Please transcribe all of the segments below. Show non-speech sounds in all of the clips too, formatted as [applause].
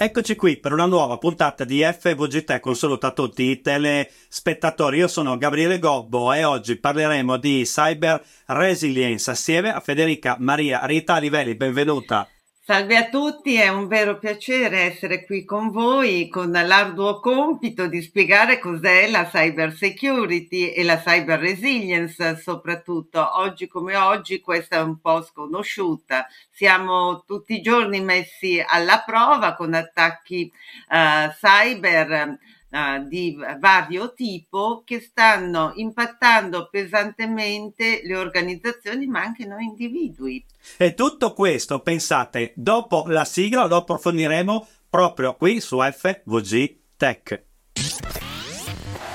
Eccoci qui per una nuova puntata di FVG Tech. Un saluto a tutti i telespettatori. Io sono Gabriele Gobbo e oggi parleremo di cyber resilience assieme a Federica Maria Rita Livelli. Benvenuta. Salve a tutti, è un vero piacere essere qui con voi con l'arduo compito di spiegare cos'è la cyber security e la cyber resilience soprattutto. Oggi come oggi questa è un po' sconosciuta. Siamo tutti i giorni messi alla prova con attacchi uh, cyber uh, di vario tipo che stanno impattando pesantemente le organizzazioni ma anche noi individui. E tutto questo, pensate, dopo la sigla lo approfondiremo proprio qui su FVG Tech.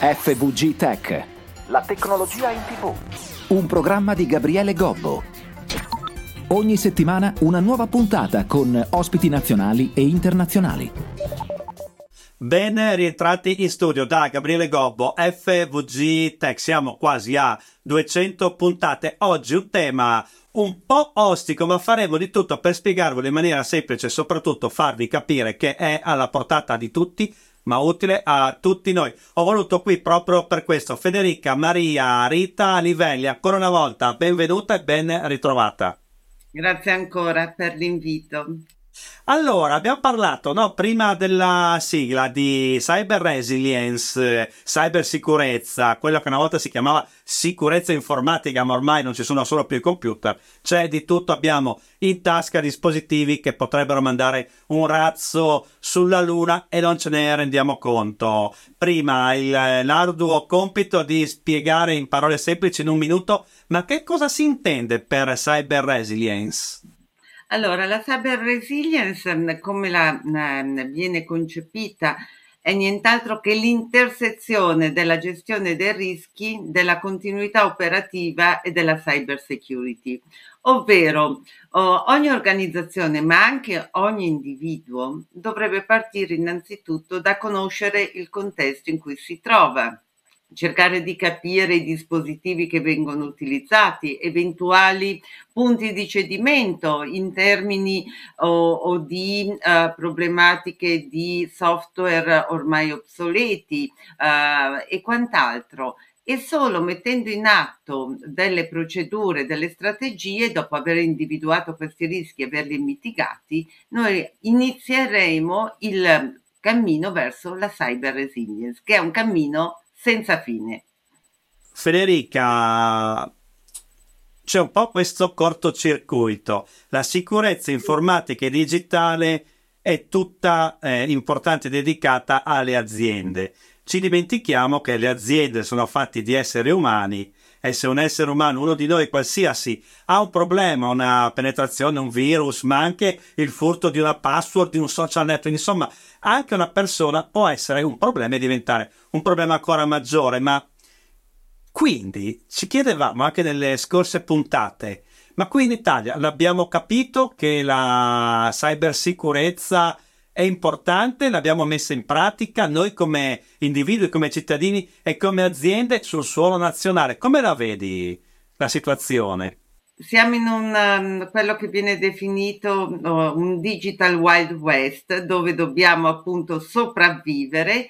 FVG Tech. La tecnologia in tv. Un programma di Gabriele Gobbo. Ogni settimana una nuova puntata con ospiti nazionali e internazionali. Ben rientrati in studio da Gabriele Gobbo, FVG Tech. Siamo quasi a 200 puntate. Oggi un tema un po' ostico, ma faremo di tutto per spiegarvelo in maniera semplice e soprattutto farvi capire che è alla portata di tutti, ma utile a tutti noi. Ho voluto qui proprio per questo Federica, Maria, Rita Livelli, ancora una volta benvenuta e ben ritrovata. Grazie ancora per l'invito. Allora, abbiamo parlato no, prima della sigla di cyber resilience, cyber sicurezza, quello che una volta si chiamava sicurezza informatica, ma ormai non ci sono solo più i computer, c'è di tutto, abbiamo in tasca dispositivi che potrebbero mandare un razzo sulla Luna e non ce ne rendiamo conto. Prima il, l'arduo compito di spiegare in parole semplici in un minuto, ma che cosa si intende per cyber resilience? Allora, la cyber resilience, mm, come la, mm, viene concepita, è nient'altro che l'intersezione della gestione dei rischi, della continuità operativa e della cyber security. Ovvero, oh, ogni organizzazione, ma anche ogni individuo, dovrebbe partire innanzitutto da conoscere il contesto in cui si trova cercare di capire i dispositivi che vengono utilizzati, eventuali punti di cedimento in termini o, o di uh, problematiche di software ormai obsoleti uh, e quant'altro. E solo mettendo in atto delle procedure, delle strategie, dopo aver individuato questi rischi e averli mitigati, noi inizieremo il cammino verso la cyber resilience, che è un cammino senza fine. Federica, c'è un po' questo cortocircuito. La sicurezza informatica e digitale è tutta eh, importante dedicata alle aziende. Ci dimentichiamo che le aziende sono fatte di esseri umani e se un essere umano, uno di noi qualsiasi, ha un problema, una penetrazione, un virus, ma anche il furto di una password, di un social network, insomma, anche una persona può essere un problema e diventare un problema ancora maggiore, ma quindi ci chiedevamo anche nelle scorse puntate, ma qui in Italia l'abbiamo capito che la cybersicurezza è importante, l'abbiamo messa in pratica noi come individui, come cittadini e come aziende sul suolo nazionale. Come la vedi la situazione? Siamo in un, um, quello che viene definito uh, un digital wild west dove dobbiamo appunto sopravvivere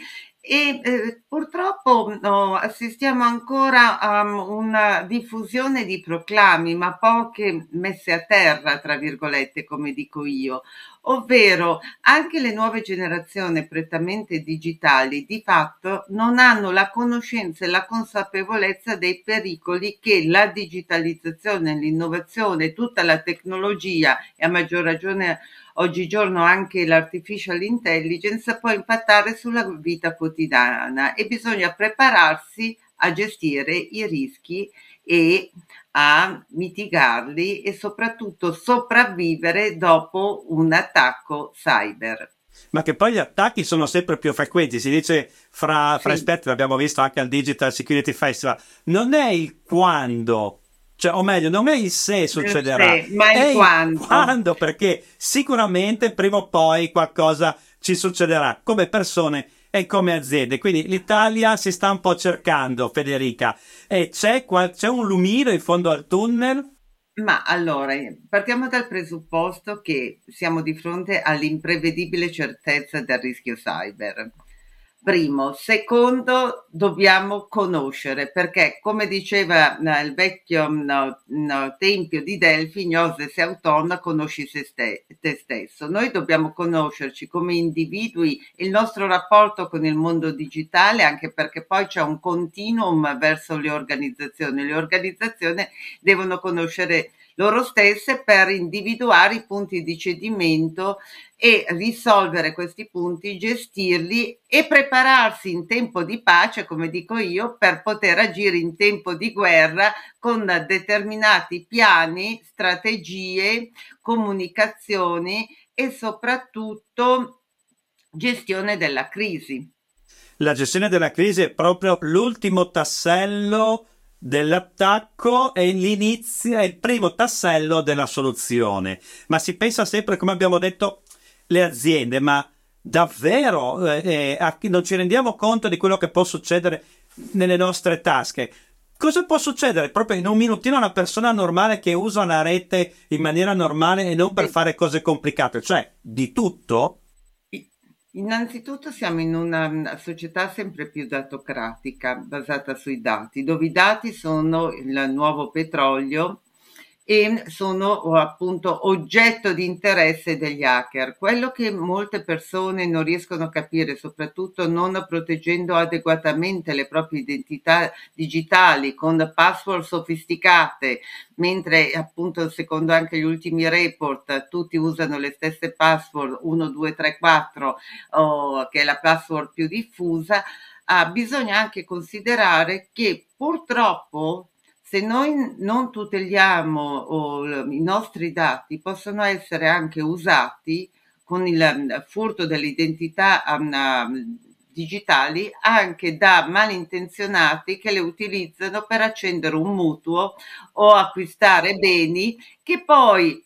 e eh, purtroppo no, assistiamo ancora a una diffusione di proclami, ma poche messe a terra, tra virgolette, come dico io, ovvero anche le nuove generazioni prettamente digitali di fatto non hanno la conoscenza e la consapevolezza dei pericoli che la digitalizzazione, l'innovazione, tutta la tecnologia e a maggior ragione oggigiorno anche l'artificial intelligence può impattare sulla vita quotidiana e bisogna prepararsi a gestire i rischi e a mitigarli e soprattutto sopravvivere dopo un attacco cyber. Ma che poi gli attacchi sono sempre più frequenti, si dice fra, fra sì. esperti, l'abbiamo visto anche al Digital Security Festival, non è il quando cioè, o meglio, non è il se succederà, sì, ma è il quando. quando, perché sicuramente prima o poi qualcosa ci succederà come persone e come aziende. Quindi l'Italia si sta un po' cercando, Federica, e c'è, c'è un lumino in fondo al tunnel? Ma allora, partiamo dal presupposto che siamo di fronte all'imprevedibile certezza del rischio cyber. Primo. Secondo, dobbiamo conoscere, perché come diceva no, il vecchio no, no, tempio di Delfi, Gnose se autona, conosci se ste, te stesso. Noi dobbiamo conoscerci come individui, il nostro rapporto con il mondo digitale, anche perché poi c'è un continuum verso le organizzazioni. Le organizzazioni devono conoscere loro stesse per individuare i punti di cedimento e risolvere questi punti, gestirli e prepararsi in tempo di pace, come dico io, per poter agire in tempo di guerra con determinati piani, strategie, comunicazioni e soprattutto gestione della crisi. La gestione della crisi è proprio l'ultimo tassello dell'attacco è l'inizio, è il primo tassello della soluzione. Ma si pensa sempre, come abbiamo detto, le aziende, ma davvero eh, eh, non ci rendiamo conto di quello che può succedere nelle nostre tasche. Cosa può succedere proprio in un minutino a una persona normale che usa una rete in maniera normale e non per fare cose complicate? Cioè, di tutto? Innanzitutto siamo in una società sempre più datocratica, basata sui dati, dove i dati sono il nuovo petrolio e sono appunto oggetto di interesse degli hacker. Quello che molte persone non riescono a capire, soprattutto non proteggendo adeguatamente le proprie identità digitali con password sofisticate, mentre appunto secondo anche gli ultimi report tutti usano le stesse password 1, 2, 3, 4, oh, che è la password più diffusa, ah, bisogna anche considerare che purtroppo se noi non tuteliamo oh, i nostri dati, possono essere anche usati con il furto delle identità um, digitali anche da malintenzionati che le utilizzano per accendere un mutuo o acquistare beni che poi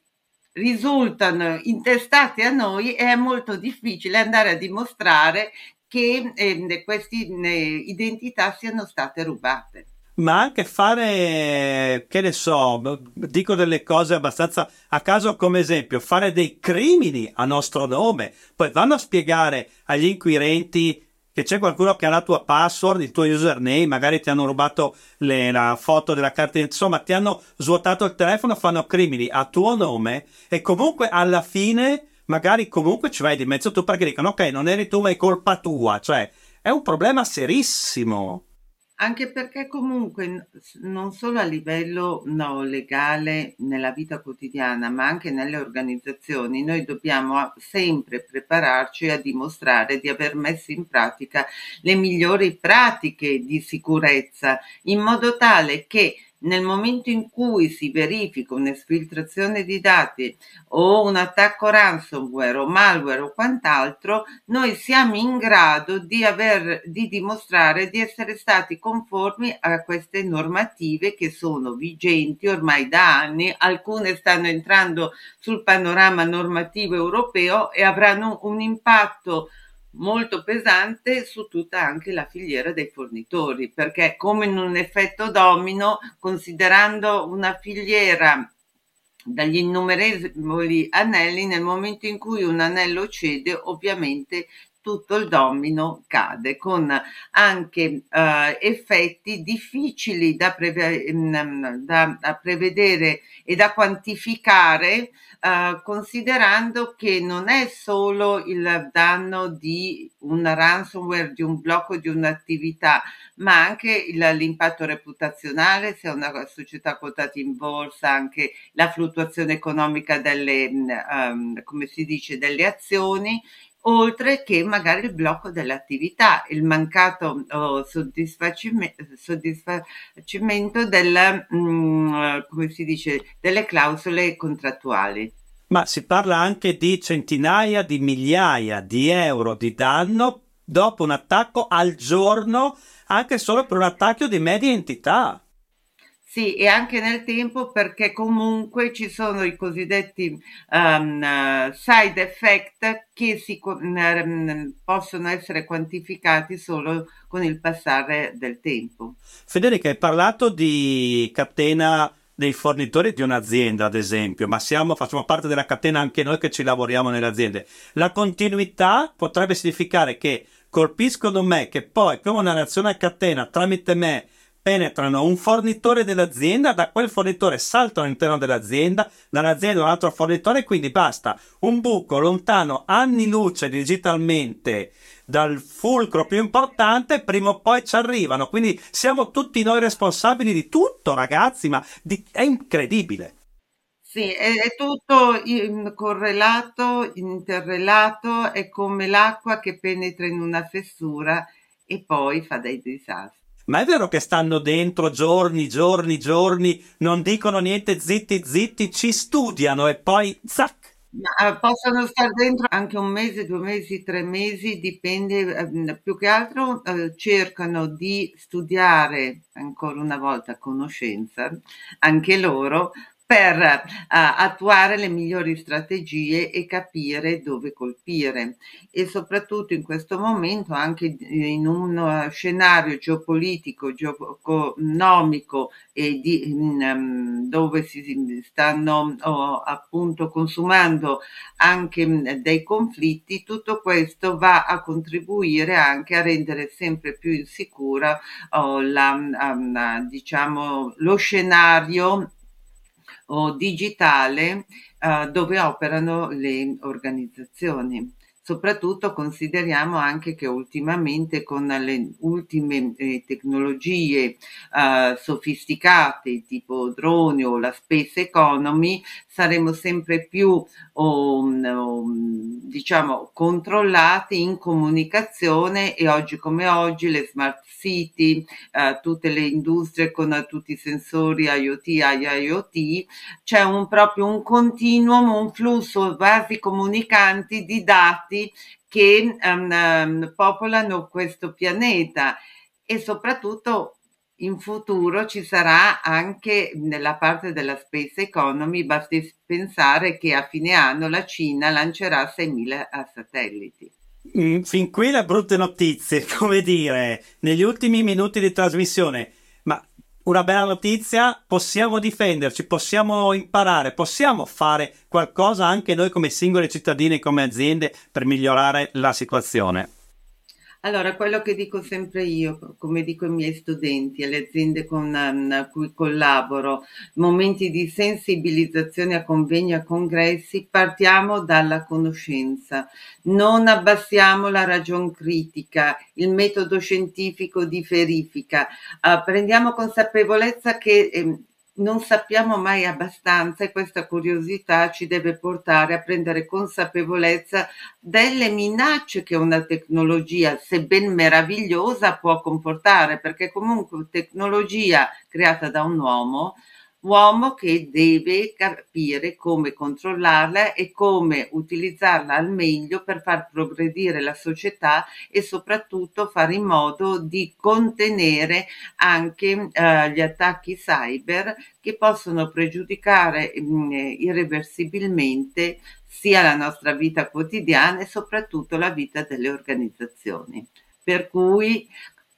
risultano intestati a noi e è molto difficile andare a dimostrare che eh, queste identità siano state rubate ma anche fare, che ne so, dico delle cose abbastanza a caso come esempio, fare dei crimini a nostro nome, poi vanno a spiegare agli inquirenti che c'è qualcuno che ha la tua password, il tuo username, magari ti hanno rubato le, la foto della carta, insomma ti hanno svuotato il telefono, fanno crimini a tuo nome e comunque alla fine magari comunque ci vai di mezzo tu perché dicono ok non eri tu ma è colpa tua, cioè è un problema serissimo. Anche perché comunque non solo a livello no, legale nella vita quotidiana, ma anche nelle organizzazioni, noi dobbiamo sempre prepararci a dimostrare di aver messo in pratica le migliori pratiche di sicurezza, in modo tale che nel momento in cui si verifica un'esfiltrazione di dati o un attacco ransomware o malware o quant'altro, noi siamo in grado di, aver, di dimostrare di essere stati conformi a queste normative che sono vigenti ormai da anni, alcune stanno entrando sul panorama normativo europeo e avranno un impatto molto pesante su tutta anche la filiera dei fornitori, perché come in un effetto domino, considerando una filiera dagli innumerevoli anelli, nel momento in cui un anello cede, ovviamente tutto il domino cade con anche uh, effetti difficili da, preve- mm, da, da, prevedere e da quantificare uh, considerando che non è solo il danno di un ransomware, di un blocco di un'attività, ma anche il, l'impatto reputazionale, se una società quotata in borsa, anche la fluttuazione economica delle, um, come si dice, delle azioni oltre che magari il blocco dell'attività, il mancato oh, soddisfacimento, soddisfacimento della, mm, come si dice, delle clausole contrattuali. Ma si parla anche di centinaia di migliaia di euro di danno dopo un attacco al giorno, anche solo per un attacco di media entità. Sì, e anche nel tempo perché comunque ci sono i cosiddetti um, side effect che si, um, possono essere quantificati solo con il passare del tempo. Federica, hai parlato di catena dei fornitori di un'azienda, ad esempio, ma siamo, facciamo parte della catena anche noi che ci lavoriamo nelle aziende. La continuità potrebbe significare che colpiscono me, che poi come una reazione a catena tramite me penetrano un fornitore dell'azienda, da quel fornitore saltano all'interno dell'azienda, dall'azienda un altro fornitore, quindi basta un buco lontano anni luce digitalmente dal fulcro più importante, prima o poi ci arrivano. Quindi siamo tutti noi responsabili di tutto, ragazzi, ma di... è incredibile. Sì, è, è tutto in- correlato, interrelato, è come l'acqua che penetra in una fessura e poi fa dei disastri. Ma è vero che stanno dentro giorni, giorni, giorni, non dicono niente, zitti, zitti, ci studiano e poi zac. Ma eh, possono stare dentro anche un mese, due mesi, tre mesi, dipende, ehm, più che altro eh, cercano di studiare ancora una volta conoscenza, anche loro, per uh, attuare le migliori strategie e capire dove colpire. E soprattutto in questo momento anche in un uh, scenario geopolitico, geoeconomico e di, um, dove si stanno oh, appunto consumando anche um, dei conflitti, tutto questo va a contribuire anche a rendere sempre più insicura oh, la, um, diciamo, lo scenario o digitale eh, dove operano le organizzazioni. Soprattutto consideriamo anche che ultimamente con le ultime eh, tecnologie eh, sofisticate tipo droni o la space economy saremo sempre più o, o, diciamo controllati in comunicazione e oggi come oggi le smart city, eh, tutte le industrie con tutti i sensori IoT, IIoT, c'è un proprio un continuum, un flusso vasi comunicanti di dati che um, popolano questo pianeta e soprattutto in futuro ci sarà anche nella parte della space economy, basti pensare che a fine anno la Cina lancerà 6.000 satelliti. Mm, fin qui le brutte notizie, [laughs] come dire, negli ultimi minuti di trasmissione, una bella notizia, possiamo difenderci, possiamo imparare, possiamo fare qualcosa anche noi come singoli cittadini, come aziende per migliorare la situazione. Allora, quello che dico sempre io, come dico ai miei studenti, alle aziende con um, cui collaboro, momenti di sensibilizzazione a convegni, a congressi, partiamo dalla conoscenza. Non abbassiamo la ragion critica, il metodo scientifico di verifica. Uh, prendiamo consapevolezza che eh, non sappiamo mai abbastanza e questa curiosità ci deve portare a prendere consapevolezza delle minacce che una tecnologia, sebbene meravigliosa, può comportare, perché comunque tecnologia creata da un uomo uomo che deve capire come controllarla e come utilizzarla al meglio per far progredire la società e soprattutto fare in modo di contenere anche eh, gli attacchi cyber che possono pregiudicare mh, mm, irreversibilmente sia la nostra vita quotidiana e soprattutto la vita delle organizzazioni. Per cui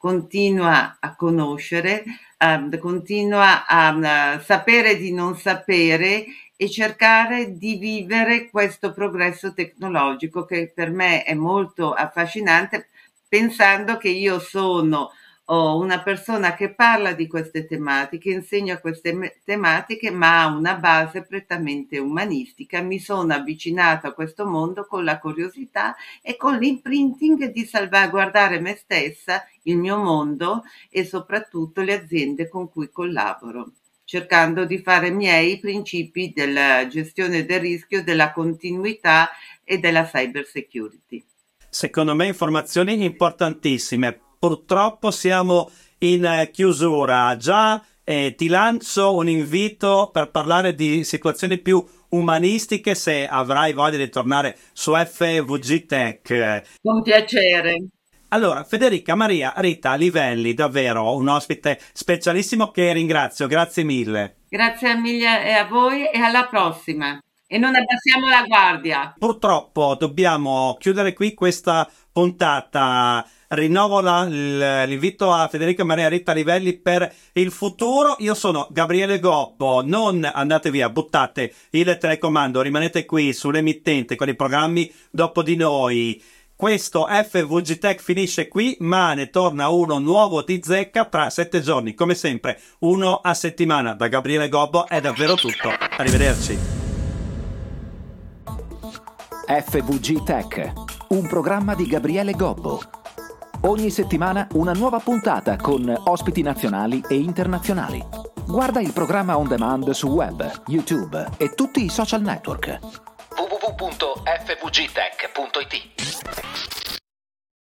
continua a conoscere, uh, continua a uh, sapere di non sapere e cercare di vivere questo progresso tecnologico che per me è molto affascinante pensando che io sono ho una persona che parla di queste tematiche, insegna queste tematiche, ma ha una base prettamente umanistica. Mi sono avvicinata a questo mondo con la curiosità e con l'imprinting di salvaguardare me stessa, il mio mondo e soprattutto le aziende con cui collaboro cercando di fare miei principi della gestione del rischio, della continuità e della cyber security. Secondo me informazioni importantissime purtroppo siamo in eh, chiusura. Già eh, ti lancio un invito per parlare di situazioni più umanistiche se avrai voglia di tornare su FVG Tech. Con piacere. Allora, Federica Maria Rita Livelli, davvero un ospite specialissimo che ringrazio, grazie mille. Grazie mille a voi e alla prossima. E non abbassiamo la guardia. Purtroppo dobbiamo chiudere qui questa puntata rinnovo la, l'invito a Federica Maria Rita Livelli per il futuro. Io sono Gabriele Goppo, non andate via, buttate il telecomando, rimanete qui sull'emittente con i programmi dopo di noi. Questo FVG Tech finisce qui, ma ne torna uno nuovo di zecca tra sette giorni, come sempre, uno a settimana. Da Gabriele Gobbo è davvero tutto. Arrivederci. FVG Tech, un programma di Gabriele Gobbo. Ogni settimana una nuova puntata con ospiti nazionali e internazionali. Guarda il programma on demand su web, YouTube e tutti i social network. www.fvgtech.it